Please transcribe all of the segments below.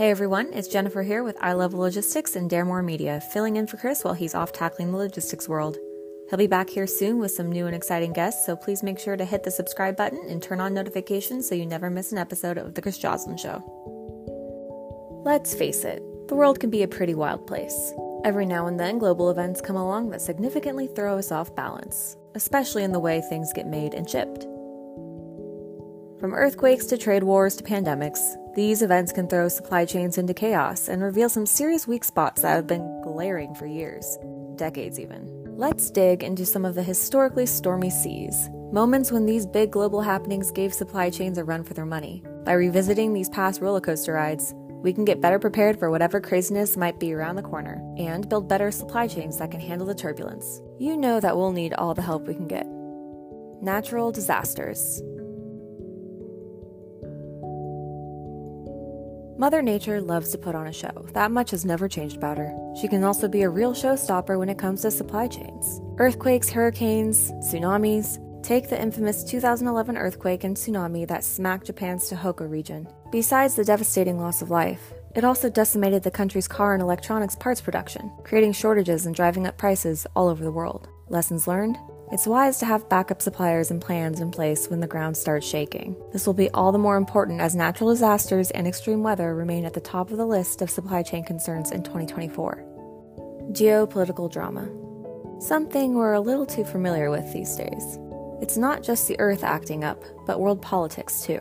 Hey everyone, it's Jennifer here with I Love Logistics and Dare More Media, filling in for Chris while he's off tackling the logistics world. He'll be back here soon with some new and exciting guests, so please make sure to hit the subscribe button and turn on notifications so you never miss an episode of The Chris Joslyn Show. Let's face it, the world can be a pretty wild place. Every now and then, global events come along that significantly throw us off balance, especially in the way things get made and shipped. From earthquakes to trade wars to pandemics, these events can throw supply chains into chaos and reveal some serious weak spots that have been glaring for years, decades even. Let's dig into some of the historically stormy seas, moments when these big global happenings gave supply chains a run for their money. By revisiting these past roller coaster rides, we can get better prepared for whatever craziness might be around the corner and build better supply chains that can handle the turbulence. You know that we'll need all the help we can get. Natural disasters. Mother Nature loves to put on a show. That much has never changed about her. She can also be a real showstopper when it comes to supply chains. Earthquakes, hurricanes, tsunamis. Take the infamous 2011 earthquake and tsunami that smacked Japan's Tohoku region. Besides the devastating loss of life, it also decimated the country's car and electronics parts production, creating shortages and driving up prices all over the world. Lessons learned? It's wise to have backup suppliers and plans in place when the ground starts shaking. This will be all the more important as natural disasters and extreme weather remain at the top of the list of supply chain concerns in 2024. Geopolitical drama. Something we're a little too familiar with these days. It's not just the Earth acting up, but world politics too.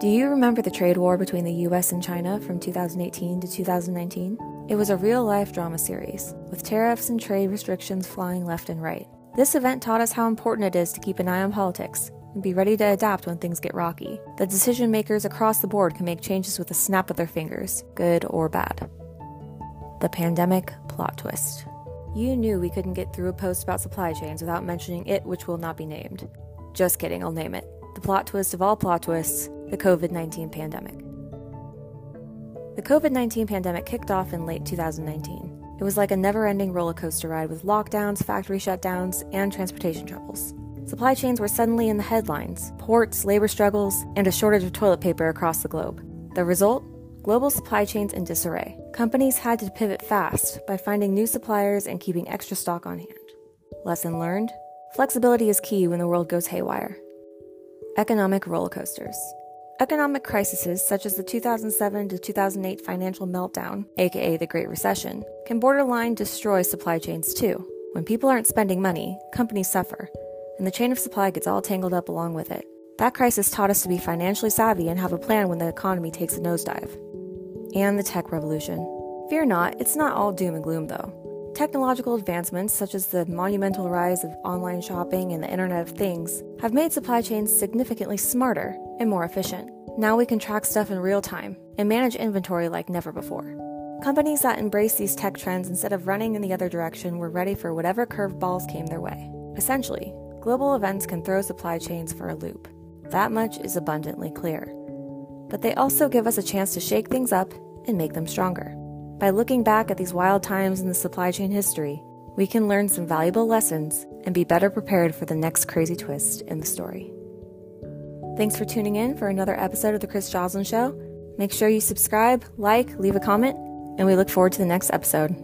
Do you remember the trade war between the US and China from 2018 to 2019? It was a real life drama series, with tariffs and trade restrictions flying left and right. This event taught us how important it is to keep an eye on politics and be ready to adapt when things get rocky. The decision makers across the board can make changes with a snap of their fingers, good or bad. The pandemic plot twist. You knew we couldn't get through a post about supply chains without mentioning it, which will not be named. Just kidding, I'll name it. The plot twist of all plot twists the COVID 19 pandemic. The COVID 19 pandemic kicked off in late 2019. It was like a never ending roller coaster ride with lockdowns, factory shutdowns, and transportation troubles. Supply chains were suddenly in the headlines ports, labor struggles, and a shortage of toilet paper across the globe. The result? Global supply chains in disarray. Companies had to pivot fast by finding new suppliers and keeping extra stock on hand. Lesson learned? Flexibility is key when the world goes haywire. Economic roller coasters. Economic crises such as the 2007 to 2008 financial meltdown, aka the Great Recession, can borderline destroy supply chains too. When people aren't spending money, companies suffer, and the chain of supply gets all tangled up along with it. That crisis taught us to be financially savvy and have a plan when the economy takes a nosedive. And the tech revolution. Fear not, it's not all doom and gloom though. Technological advancements, such as the monumental rise of online shopping and the Internet of Things, have made supply chains significantly smarter and more efficient. Now we can track stuff in real time and manage inventory like never before. Companies that embrace these tech trends instead of running in the other direction were ready for whatever curveballs came their way. Essentially, global events can throw supply chains for a loop. That much is abundantly clear. But they also give us a chance to shake things up and make them stronger. By looking back at these wild times in the supply chain history, we can learn some valuable lessons and be better prepared for the next crazy twist in the story. Thanks for tuning in for another episode of The Chris Joslyn Show. Make sure you subscribe, like, leave a comment, and we look forward to the next episode.